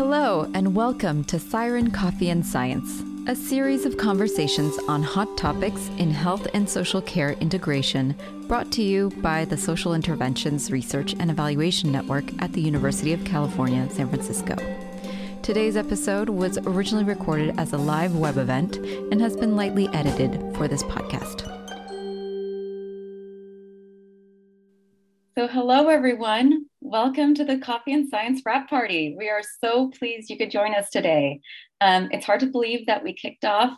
Hello, and welcome to Siren Coffee and Science, a series of conversations on hot topics in health and social care integration, brought to you by the Social Interventions Research and Evaluation Network at the University of California, San Francisco. Today's episode was originally recorded as a live web event and has been lightly edited for this podcast. So, hello everyone. Welcome to the Coffee and Science Wrap Party. We are so pleased you could join us today. Um, it's hard to believe that we kicked off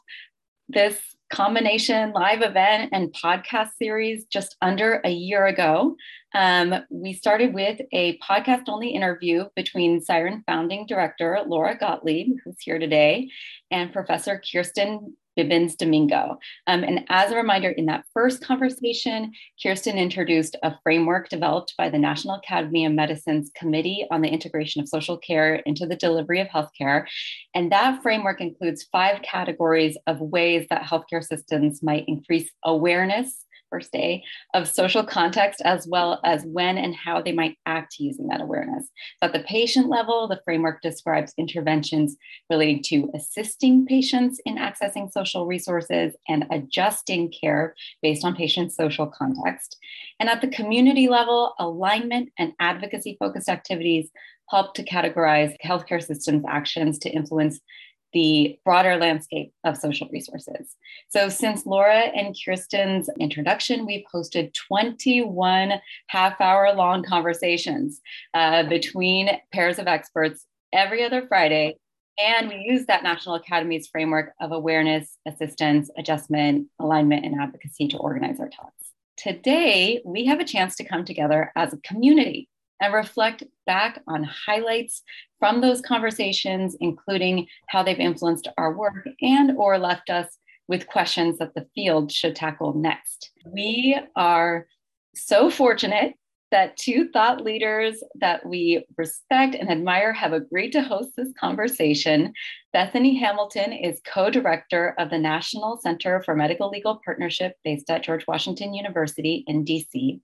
this combination live event and podcast series just under a year ago. Um, we started with a podcast only interview between Siren founding director Laura Gottlieb, who's here today, and Professor Kirsten Bibbins Domingo. Um, and as a reminder, in that first conversation, Kirsten introduced a framework developed by the National Academy of Medicine's Committee on the Integration of Social Care into the Delivery of Healthcare. And that framework includes five categories of ways that healthcare systems might increase awareness first day of social context, as well as when and how they might act using that awareness. So, at the patient level, the framework describes interventions relating to assisting patients in accessing social resources and adjusting care based on patients' social context. And at the community level, alignment and advocacy focused activities help to categorize healthcare systems actions to influence the broader landscape of social resources. So, since Laura and Kirsten's introduction, we've hosted 21 half hour long conversations uh, between pairs of experts every other Friday. And we use that National Academy's framework of awareness, assistance, adjustment, alignment, and advocacy to organize our talks. Today, we have a chance to come together as a community and reflect back on highlights from those conversations, including how they've influenced our work and or left us with questions that the field should tackle next. We are so fortunate that two thought leaders that we respect and admire have agreed to host this conversation. Bethany Hamilton is co director of the National Center for Medical Legal Partnership based at George Washington University in DC.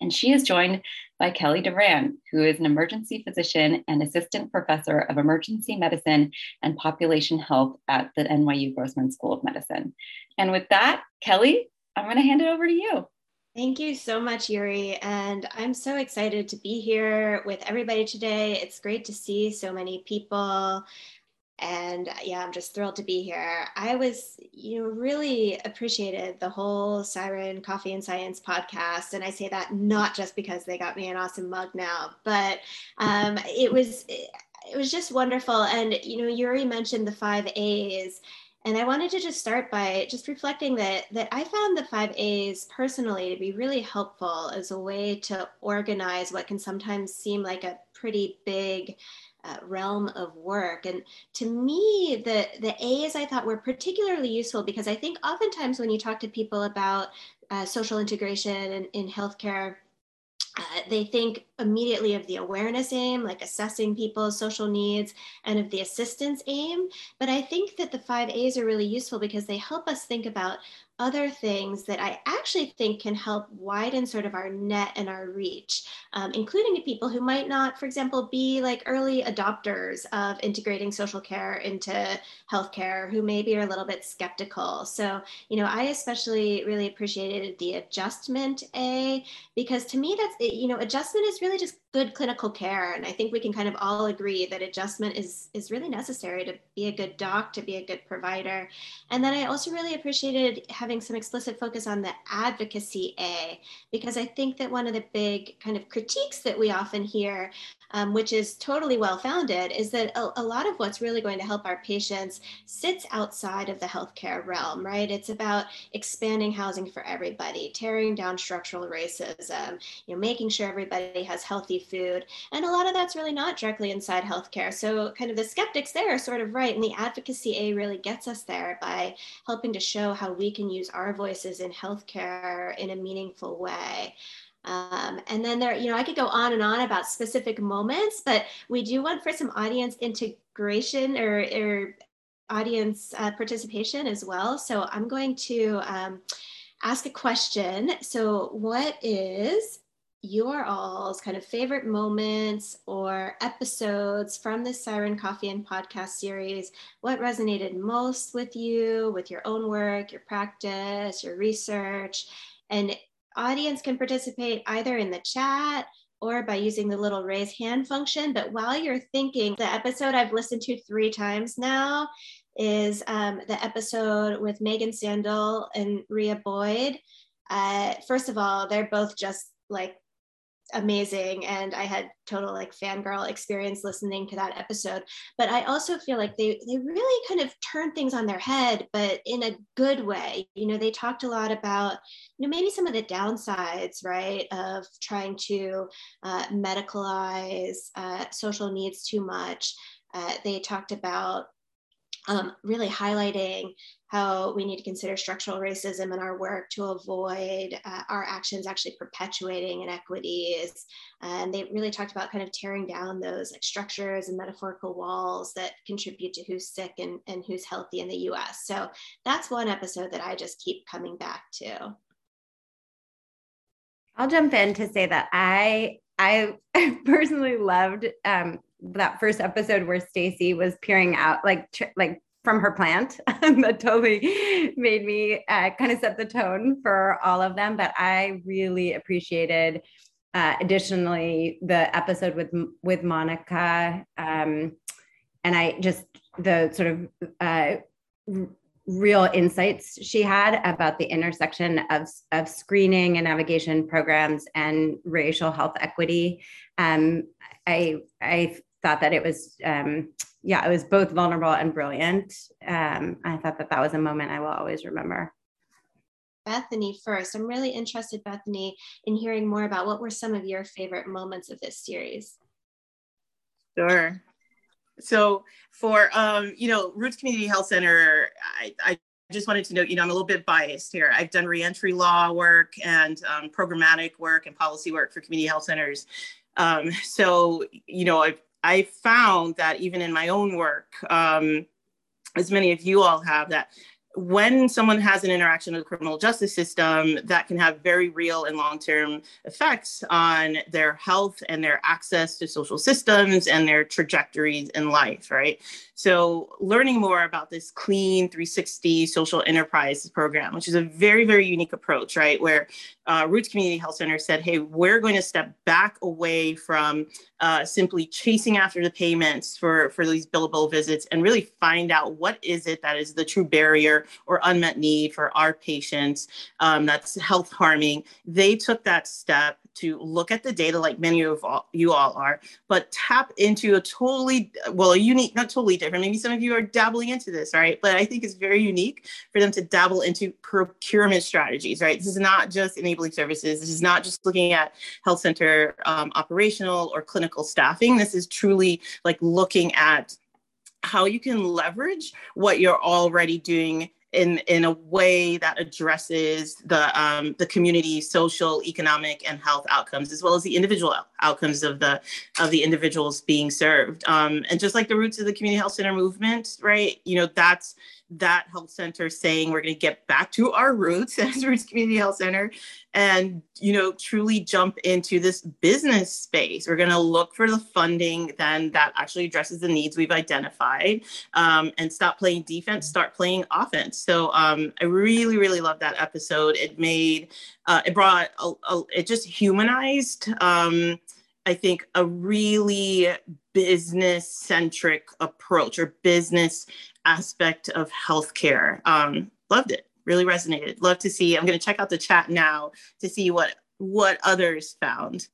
And she is joined by Kelly Doran, who is an emergency physician and assistant professor of emergency medicine and population health at the NYU Grossman School of Medicine. And with that, Kelly, I'm going to hand it over to you. Thank you so much, Yuri. And I'm so excited to be here with everybody today. It's great to see so many people and uh, yeah i'm just thrilled to be here. I was you know really appreciated the whole siren coffee and science podcast. And i say that not just because they got me an awesome mug now but um, it was it was just wonderful. And you know yuri mentioned the five a's. And i wanted to just start by just reflecting that that i found the five a's personally to be really helpful as a way to organize what can sometimes seem like a pretty big uh, realm of work. And to me, the, the A's I thought were particularly useful because I think oftentimes when you talk to people about uh, social integration in, in healthcare, uh, they think immediately of the awareness aim, like assessing people's social needs, and of the assistance aim. But I think that the five A's are really useful because they help us think about other things that I actually think can help widen sort of our net and our reach, um, including to people who might not, for example, be like early adopters of integrating social care into healthcare, who maybe are a little bit skeptical. So, you know, I especially really appreciated the adjustment A because to me, that's, you know, adjustment is really just good clinical care. And I think we can kind of all agree that adjustment is, is really necessary to be a good doc, to be a good provider. And then I also really appreciated having some explicit focus on the advocacy A, because I think that one of the big kind of critiques that we often hear um, which is totally well founded, is that a, a, lot of what's really going to help our patients sits outside of the healthcare realm, right? It's about expanding housing for everybody, tearing down structural racism, you know, making sure everybody has healthy food. And a lot of that's really not directly inside healthcare. So, kind of the skeptics there are sort of right. And the advocacy A really gets us there by helping to show how we can use our voices in healthcare in a meaningful way. Um, and then there, you know, I could go on and on about specific moments, but we do want for some audience integration or, or audience uh, participation as well. So I'm going to um, ask a question. So, what is your all's kind of favorite moments or episodes from the Siren Coffee and Podcast series. What resonated most with you, with your own work, your practice, your research? And audience can participate either in the chat or by using the little raise hand function. But while you're thinking, the episode I've listened to three times now is um, the episode with Megan Sandel and Rhea Boyd. Uh, first of all, they're both just like amazing and i had total like fangirl experience listening to that episode. But i also feel like they they really kind of turned things on their head but in a good way. You know they talked a lot about you know maybe some of the downsides right of trying to uh, medicalize uh, social needs too much. Uh, they talked about um, really highlighting how we need to consider structural racism in our work to avoid uh, our actions actually perpetuating inequities. And they really talked about kind of tearing down those like structures and metaphorical walls that contribute to who's sick and, and who's healthy in the US. So that's one episode that I just keep coming back to. I'll jump in to say that I I personally loved um, that first episode where Stacy was peering out like tr- like from her plant. That totally made me uh, kind of set the tone for all of them but i really appreciated uh, additionally the episode with with monica um, and i just the sort of uh, real insights she had about the intersection of, of screening and navigation programs and racial health equity. Um, i i thought that it was um, yeah it was both vulnerable and brilliant. Um, i thought that that was a moment i will always remember. Bethany first. I'm really interested bethany in hearing more about what were some of your favorite moments of this series. Sure so for um, you know roots community health center I, I just wanted to note, you know, I'm a little bit biased here. I've done reentry law work and um, programmatic work and policy work for community health centers. Um, so, you know, I've I found that even in my own work, um, as many of you all have, that when someone has an interaction with the criminal justice system, that can have very real and long term effects on their health and their access to social systems and their trajectories in life, right? So, learning more about this Clean 360 social enterprise program, which is a very, very unique approach, right? Where uh, Roots Community Health Center said, hey, we're going to step back away from uh, simply chasing after the payments for, for these billable visits and really find out what is it that is the true barrier or unmet need for our patients um, that's health harming. They took that step to look at the data like many of all, you all are, but tap into a totally, well, a unique, not totally different. Maybe some of you are dabbling into this, right? But I think it's very unique for them to dabble into procurement strategies, right? This is not just enabling services. This is not just looking at health center um, operational or clinical staffing. This is truly like looking at how you can leverage what you're already doing in in a way that addresses the um, the community social economic and health outcomes as well as the individual outcomes of the of the individuals being served. Um, and just like the roots of the community health center movement right you know that's that health center saying we're going to get back to our roots as Roots Community Health Center and you know truly jump into this business space. We're going to look for the funding then that actually addresses the needs we've identified um, and stop playing defense, start playing offense. So um, I really really love that episode. It made uh, it brought a, a, it just humanized. Um, I think a really business centric approach or business aspect of healthcare. Um, loved it. Really resonated. Love to see. I'm going to check out the chat now to see what what others found.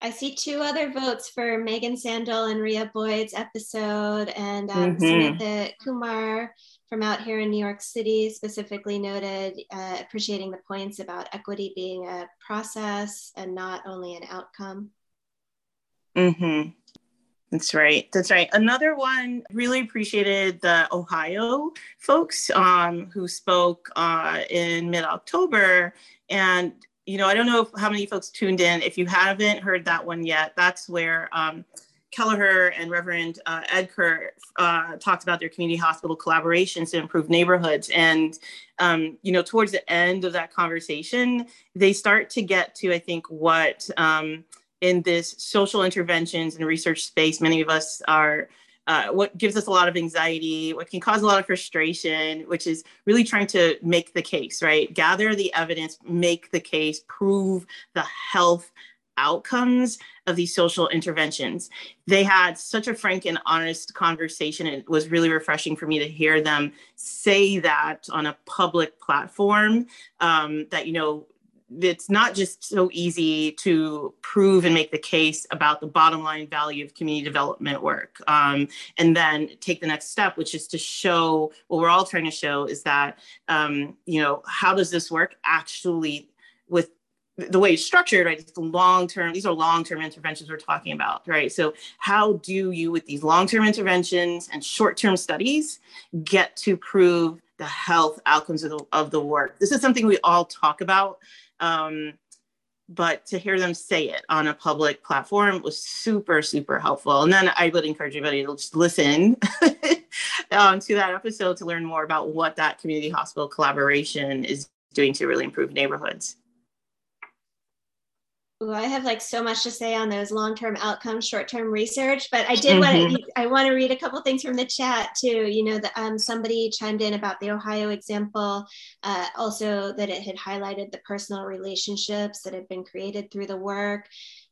I see two other votes for Megan Sandel and Rhea Boyd's episode, and um, mm-hmm. Samantha Kumar from out here in New York City specifically noted uh, appreciating the points about equity being a process and not only an outcome. Mm-hmm. That's right. That's right. Another one really appreciated the Ohio folks um, who spoke uh, in mid October. And, you know, I don't know if, how many folks tuned in. If you haven't heard that one yet, that's where um, Kelleher and Reverend uh, uh, talked about their community hospital collaborations to improve neighborhoods. And, um, you know, towards the end of that conversation, they start to get to, I think, what um, in this social interventions and research space, many of us are. Uh, what gives us a lot of anxiety, what can cause a lot of frustration, which is really trying to make the case, right? Gather the evidence, make the case, prove the health outcomes of these social interventions. They had such a frank and honest conversation. It was really refreshing for me to hear them say that on a public platform um, that, you know, it's not just so easy to prove and make the case about the bottom line value of community development work um, and then take the next step which is to show what we're all trying to show is that um, you know how does this work actually with the way it's structured, right? It's long term, these are long term interventions we're talking about, right? So, how do you, with these long term interventions and short term studies, get to prove the health outcomes of the, of the work? This is something we all talk about. Um, but to hear them say it on a public platform was super, super helpful. And then I would encourage everybody to just listen um, to that episode to learn more about what that community hospital collaboration is doing to really improve neighborhoods. Ooh, I have like so much to say on those long-term outcomes, short-term research, but I did mm-hmm. want to I want to read a couple things from the chat too. You know, that um, somebody chimed in about the Ohio example, uh, also that it had highlighted the personal relationships that had been created through the work,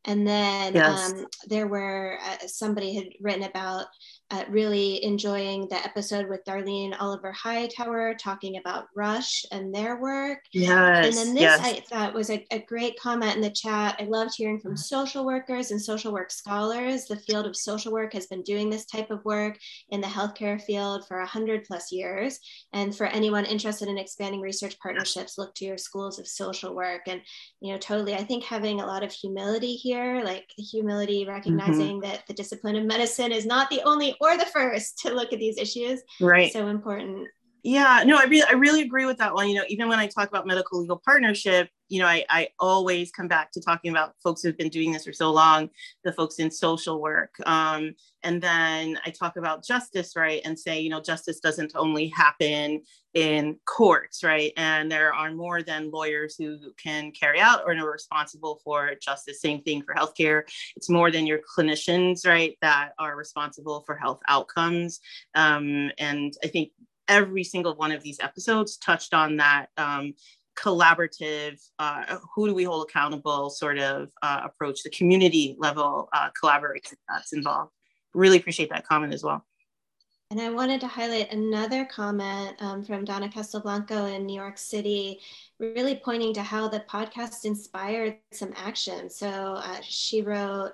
and then yes. um, there were uh, somebody had written about uh, really enjoying the episode with Darlene Oliver Hightower talking about Rush and their work. Yes. And then this yes. I thought was a, a, great comment in the chat. I loved hearing from social workers and social work scholars. The field of social work has been doing this type of work in the healthcare field for 100 plus years. And for anyone interested in expanding research partnerships, look to your schools of social work. And, you know, totally, I think having a lot of humility here, like humility, mm-hmm. recognizing mm-hmm. that the discipline of medicine is not the only or the first to look at these issues. Right. So important. Yeah, no, I really, I really agree with that one. You know, even when I talk about medical legal partnership, you know, I, I always come back to talking about folks who've been doing this for so long, the folks in social work. Um, and then I talk about justice, right? And say, you know, justice doesn't only happen in courts, right? And there are more than lawyers who can carry out or are responsible for justice. Same thing for healthcare. It's more than your clinicians, right, that are responsible for health outcomes. Um, and I think every single one of these episodes touched on that um, collaborative, uh, who do we hold accountable sort of uh, approach, the community level uh, collaboration that's involved. Really appreciate that comment as well. And I wanted to highlight another comment um, from Donna Castelblanco in New York City, really pointing to how the podcast inspired some action. So uh, she wrote,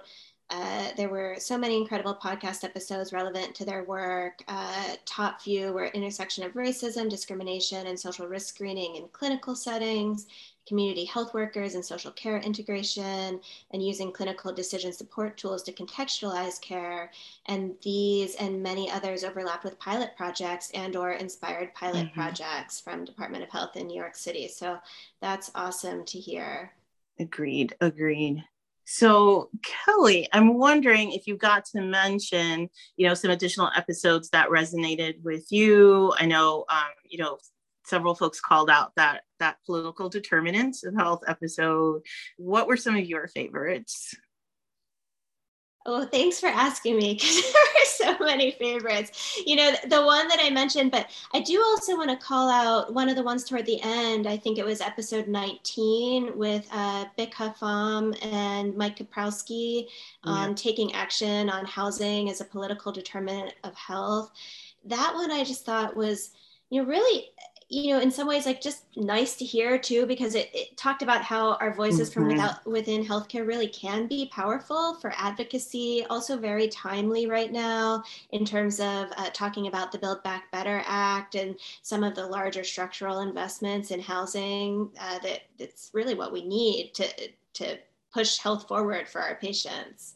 uh, there were so many incredible podcast episodes relevant to their work. Uh, top few were intersection of racism, discrimination, and social risk screening in clinical settings, community health workers and social care integration, and using clinical decision support tools to contextualize care. And these and many others overlapped with pilot projects and or inspired pilot mm-hmm. projects from Department of Health in New York City. So that's awesome to hear. Agreed, agreed. So, Kelly, I'm wondering if you got to mention, you know, some additional episodes that resonated with you. I know, um, you know, several folks called out that that political determinants of health episode. What were some of your favorites? Oh, thanks for asking me because there are so many favorites. You know, the one that I mentioned, but I do also want to call out one of the ones toward the end. I think it was episode 19 with uh, Pham and Mike Kaprowski on yeah. taking action on housing as a political determinant of health. That one I just thought was, you know, really you know in some ways like just nice to hear too because it, it talked about how our voices mm-hmm. from without within healthcare really can be powerful for advocacy also very timely right now in terms of uh, talking about the build back better act and some of the larger structural investments in housing uh, that that's really what we need to to push health forward for our patients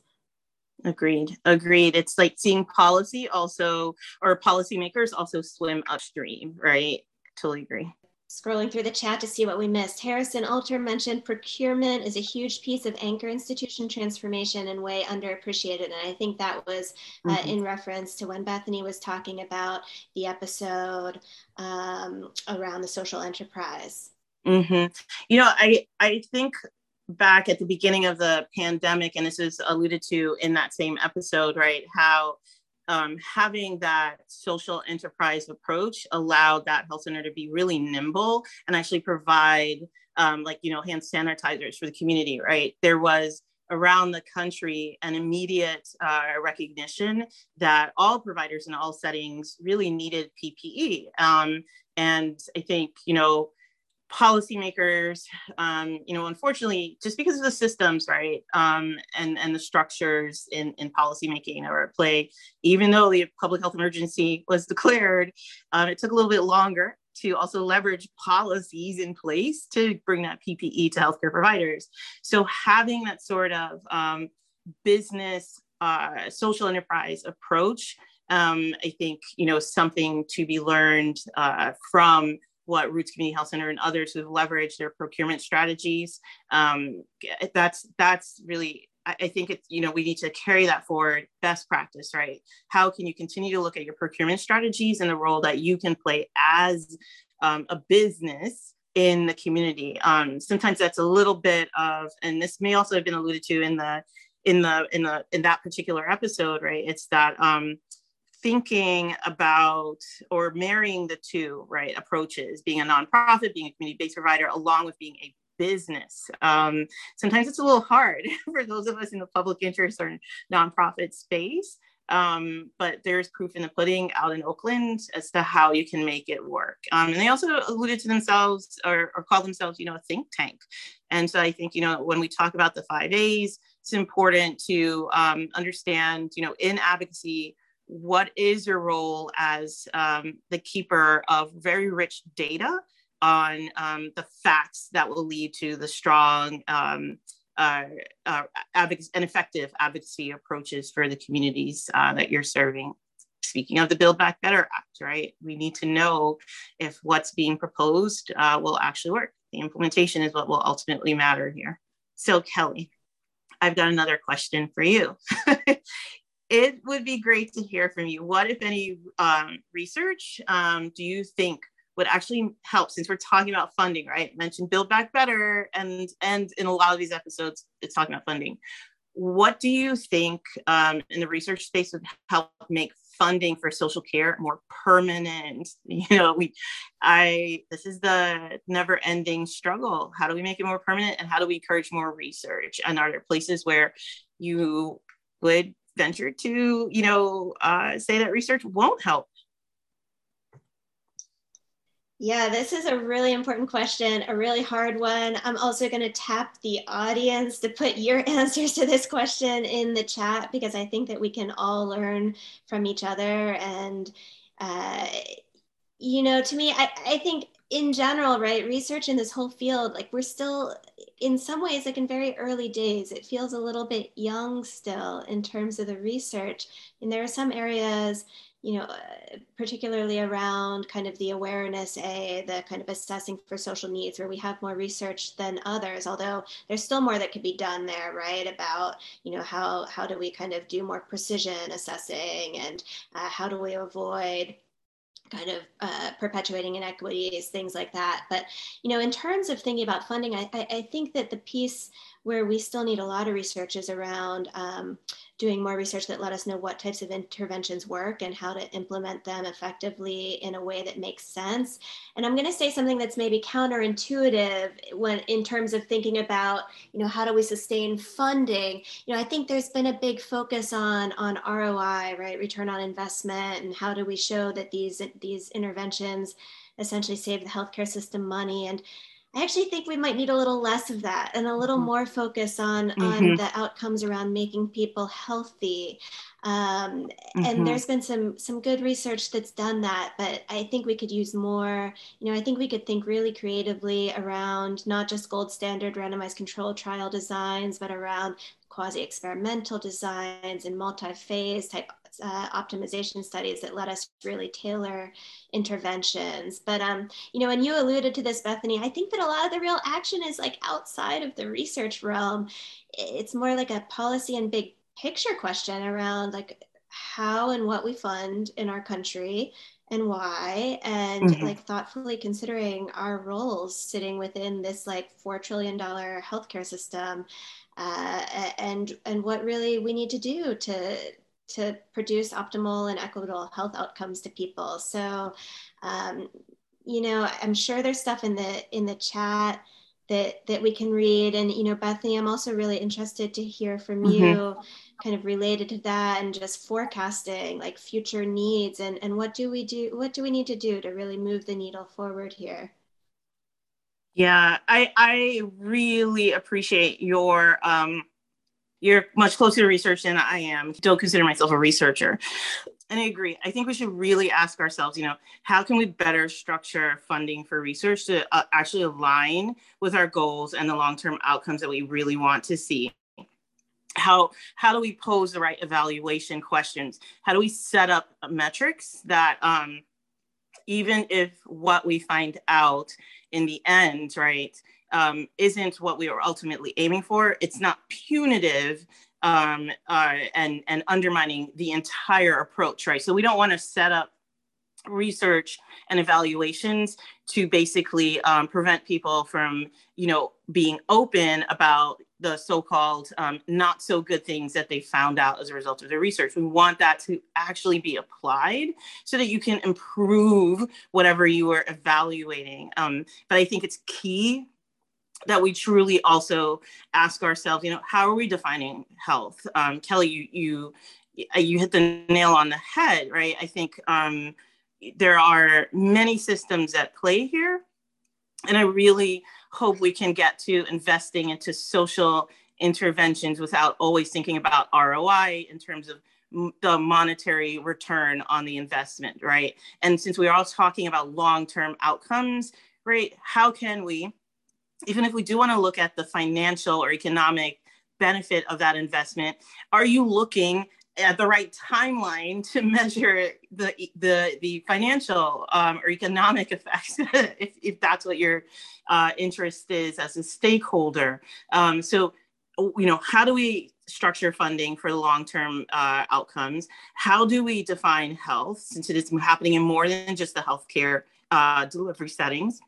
Agreed. Agreed. It's like seeing policy also, or policymakers also swim upstream, right? Totally agree. scrolling through the chat to see what we missed. Harrison Alter mentioned procurement is a huge piece of anchor institution transformation and way underappreciated. And I think that was uh, mm-hmm. in reference to when Bethany was talking about the episode um, around the social enterprise. Mm-hmm. You know, I, I think back at the beginning of the pandemic, and this is alluded to in that same episode, right? How um, having that social enterprise approach allowed that health center to be really nimble and actually provide um, like you know hand sanitizers for the community right? There was around the country an immediate uh, recognition that all providers in all settings really needed ppe um, and i think you know policymakers, um, you know, unfortunately, just because of the systems, right, um, and and the structures in in policymaking are at play, even though the public health emergency was declared, um, it took a little bit longer to also leverage policies in place to bring that PPE to healthcare providers. So having that sort of um, business uh, social enterprise approach, um, I think you know something to be learned uh, from what Roots Community Health Center and others who've leveraged their procurement strategies. Um, that's that's really I think it's you know we need to carry that forward best practice right? How can you continue to look at your procurement strategies and the role that you can play as um, a business in the community? Um, sometimes that's a little bit of and this may also have been alluded to in the in the in the in that particular episode right? It's that um, thinking about or marrying the two right approaches being a nonprofit being a community-based provider along with being a business um, sometimes it's a little hard for those of us in the public interest or nonprofit space um, but there's proof in the pudding out in Oakland as to how you can make it work. Um, and they also alluded to themselves or, or call themselves, you know, a think tank. And so I think, you know, when we talk about the five A's, it's important to um, understand, you know, in advocacy, what is your role as um, the keeper of very rich data on um, the facts that will lead to the strong um, uh, uh, and effective advocacy approaches for the communities uh, that you're serving. Speaking of the Build Back Better Act, right? We need to know if what's being proposed uh, will actually work. The implementation is what will ultimately matter here. So, Kelly, I've got another question for you. it would be great to hear from you. What, if any, um, research um, do you think would actually help? Since we're talking about funding, right? Mentioned Build Back Better, and and in a lot of these episodes, it's talking about funding. What do you think um, in the research space would help make funding for social care more permanent? You know, we, I, this is the never-ending struggle. How do we make it more permanent, and how do we encourage more research? And are there places where you would venture to, you know, uh, say that research won't help? Yeah, this is a really important question, a really hard one. I'm also going to tap the audience to put your answers to this question in the chat because I think that we can all learn from each other. And, uh, you know, to me, I, I think in general, right, research in this whole field, like we're still, in some ways, like in very early days, it feels a little bit young still in terms of the research. And there are some areas, you know, uh, particularly around kind of the awareness A, the kind of assessing for social needs, where we have more research than others. Although there's still more that could be done there, right? About you know how how do we kind of do more precision assessing, and uh, how do we avoid kind of uh, perpetuating inequities, things like that. But you know, in terms of thinking about funding, I, I, think that the piece where we still need a lot of research is around um, doing more research that let us know what types of interventions work and how to implement them effectively in a way that makes sense. And I'm going to say something that's maybe counterintuitive when in terms of thinking about, you know, how do we sustain funding? You know, I think there's been a big focus on on ROI, right, return on investment, and how do we show that these these interventions essentially save the healthcare system money and I actually think we might need a little less of that and a little mm-hmm. more focus on mm-hmm. on the outcomes around making people healthy. Um, mm-hmm. And there's been some some good research that's done that, but I think we could use more. You know, I think we could think really creatively around not just gold standard randomized control trial designs, but around quasi experimental designs and multi phase type uh, optimization studies that let us really tailor interventions. But, um, you know, and you alluded to this, Bethany, I think that a lot of the real action is like outside of the research realm. It's more like a policy and big picture question around like how and what we fund in our country and why and mm-hmm. like thoughtfully considering our roles sitting within this like four trillion dollar healthcare system uh, and and what really we need to do to to produce optimal and equitable health outcomes to people. So, um, you know, I'm sure there's stuff in the in the chat that that we can read. And you know, Bethany, I'm also really interested to hear from mm-hmm. you, kind of related to that, and just forecasting like future needs and and what do we do? What do we need to do to really move the needle forward here? Yeah, I I really appreciate your um you're much closer to research than I am. Don't consider myself a researcher. And I agree. I think we should really ask ourselves, you know, how can we better structure funding for research to uh, actually align with our goals and the long-term outcomes that we really want to see? How how do we pose the right evaluation questions? How do we set up metrics that um, even if what we find out in the end, right, um, isn't what we are ultimately aiming for. It's not punitive um, uh, and and undermining the entire approach, right? So we don't want to set up research and evaluations to basically um, prevent people from, you know, being open about the so-called um, not so good things that they found out as a result of their research. We want that to actually be applied so that you can improve whatever you are evaluating. Um, but I think it's key that we truly also ask ourselves, you know, how are we defining health? Um, Kelly, you you you hit the nail on the head, right? I think um, there are many systems at play here, and I really hope we can get to investing into social interventions without always thinking about ROI in terms of the monetary return on the investment, right? And since we are all talking about long-term outcomes, right? How can we even if we do want to look at the financial or economic benefit of that investment, are you looking at the right timeline to measure the the the financial um, or economic effects if, if that's what your uh, interest is as a stakeholder. Um, so you know how do we structure funding for the long-term uh, outcomes? How do we define health since it is happening in more than just the healthcare uh, delivery settings?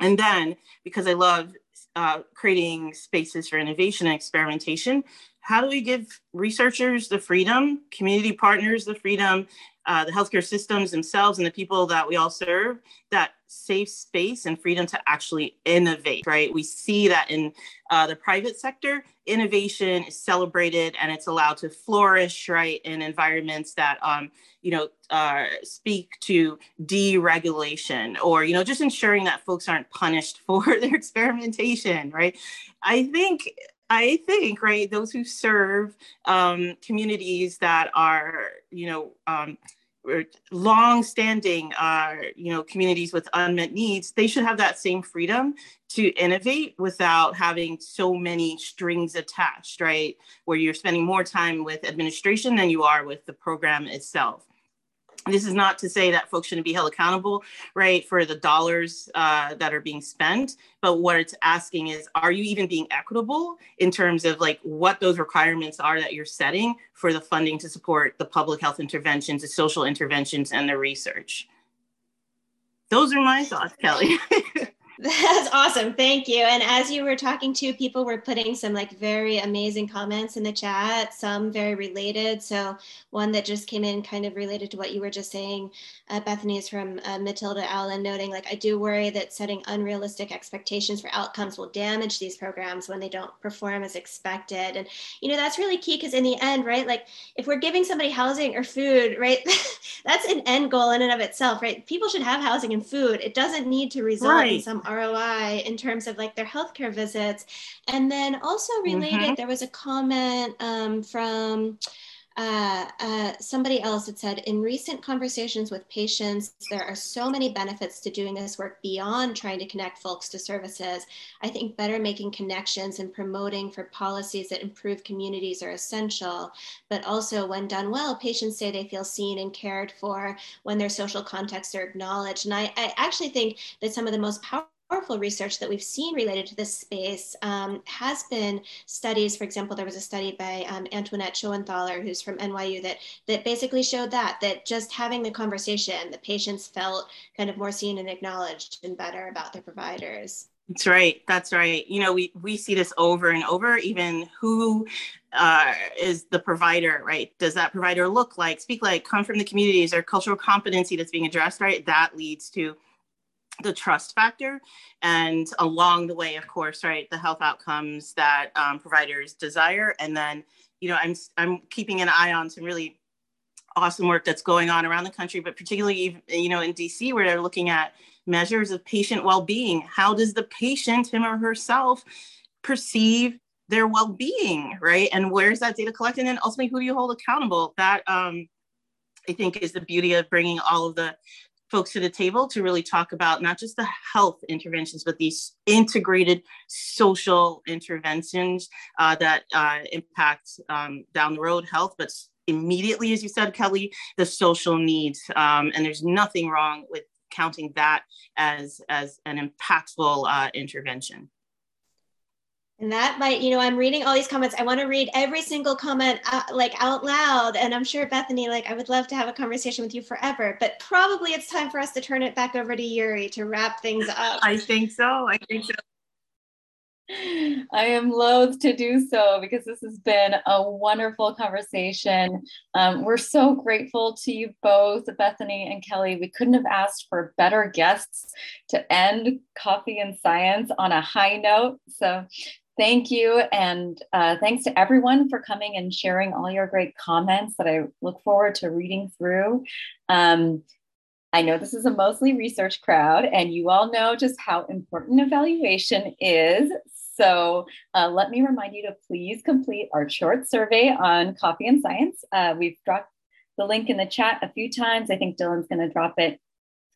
And then, because I love uh, creating spaces for innovation and experimentation, how do we give researchers the freedom, community partners the freedom, uh, the healthcare systems themselves, and the people that we all serve that safe space and freedom to actually innovate, right? We see that in uh, the private sector, innovation is celebrated and it's allowed to flourish, right, in environments that, um, you know, uh, speak to deregulation or, you know, just ensuring that folks aren't punished for their experimentation, right? I think I think, right, those who serve um, communities that are, you know, um, long-standing, uh, you know, communities with unmet needs, they should have that same freedom to innovate without having so many strings attached, right? Where you're spending more time with administration than you are with the program itself this is not to say that folks shouldn't be held accountable, right, for the dollars uh, that are being spent. But what it's asking is, are you even being equitable in terms of like what those requirements are that you're setting for the funding to support the public health interventions, the social interventions, and the research? Those are my thoughts, Kelly. That's awesome. Thank you. And as you were talking to, people were putting some like very amazing comments in the chat, some very related. So one that just came in kind of related to what you were just saying, uh, Bethany is from uh, Matilda Allen noting like, I do worry that setting unrealistic expectations for outcomes will damage these programs when they don't perform as expected. And, you know, that's really key because in the end, right, like if we're giving somebody housing or food, right, that's an end goal in and of itself, right? People should have housing and food. It doesn't need to result right. in some ROI in terms of like their healthcare visits. And then also related, mm-hmm. there was a comment um, from uh, uh, somebody else had said in recent conversations with patients, there are so many benefits to doing this work beyond trying to connect folks to services. I think better making connections and promoting for policies that improve communities are essential. But also, when done well, patients say they feel seen and cared for when their social contexts are acknowledged. And I, I actually think that some of the most powerful powerful research that we've seen related to this space um, has been studies. For example, there was a study by um, Antoinette Schoenthaler, who's from NYU, that that basically showed that that just having the conversation, the patients felt kind of more seen and acknowledged and better about their providers. That's right. That's right. You know, we we see this over and over. Even who uh, is the provider, right? Does that provider look like, speak like, come from the communities, or cultural competency that's being addressed, right? That leads to the trust factor. And along the way of course right the health outcomes that um, providers desire. And then you know i'm i'm keeping an eye on some really awesome work that's going on around the country but particularly you know in dc where they're looking at measures of patient well-being. How does the patient him or herself perceive their well-being right? And where's that data collected? And ultimately who do you hold accountable? That um, I think is the beauty of bringing all of the folks to the table to really talk about not just the health interventions, but these integrated social interventions uh, that uh, impact um, down the road health, but immediately, as you said, Kelly, the social needs. Um, and there's nothing wrong with counting that as, as an impactful uh, intervention. And that might, you know, I'm reading all these comments. I want to read every single comment uh, like out loud. And I'm sure Bethany, like, I would love to have a conversation with you forever, but probably it's time for us to turn it back over to Yuri to wrap things up. I think so. I think so. I am loath to do so because this has been a wonderful conversation. Um, we're so grateful to you both, Bethany and Kelly. We couldn't have asked for better guests to end Coffee and Science on a high note. So Thank you. And uh, thanks to everyone for coming and sharing all your great comments that I look forward to reading through. Um, I know this is a mostly research crowd, and you all know just how important evaluation is. So uh, let me remind you to please complete our short survey on coffee and science. Uh, we've dropped the link in the chat a few times. I think Dylan's going to drop it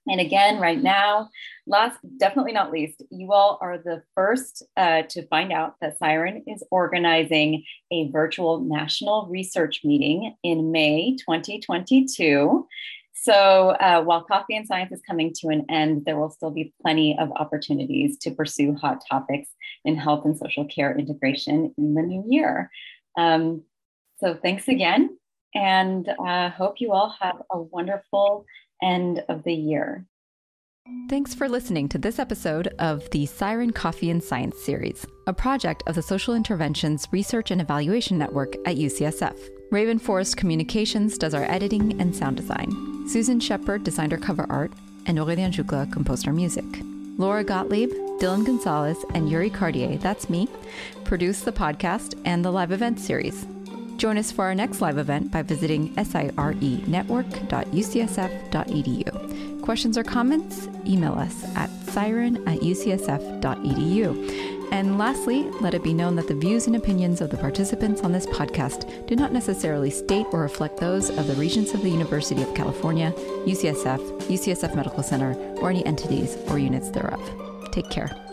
and again, right now, last, definitely not least, you all are the first uh, to find out that Siren is organizing a virtual national research meeting in May 2022. So uh, while Coffee and Science is coming to an end, there will still be plenty of opportunities to pursue hot topics in health and social care integration in the new year. Um, so thanks again, and uh, hope you all have a wonderful end of the year. Thanks for listening to this episode of the Siren Coffee and Science series, a project of the Social Interventions Research and Evaluation Network at UCSF. Raven Forest Communications does our editing and sound design. Susan Shepard designed our cover art, and Aurélien Jukla composed our music. Laura Gottlieb, Dylan Gonzalez, and Yuri Cartier, that's me, produce the podcast and the live event series. Join us for our next live event by visiting sirenetwork.ucsf.edu. Questions or comments? Email us at siren at ucsf.edu. And lastly, let it be known that the views and opinions of the participants on this podcast do not necessarily state or reflect those of the Regents of the University of California, UCSF, UCSF Medical Center, or any entities or units thereof. Take care.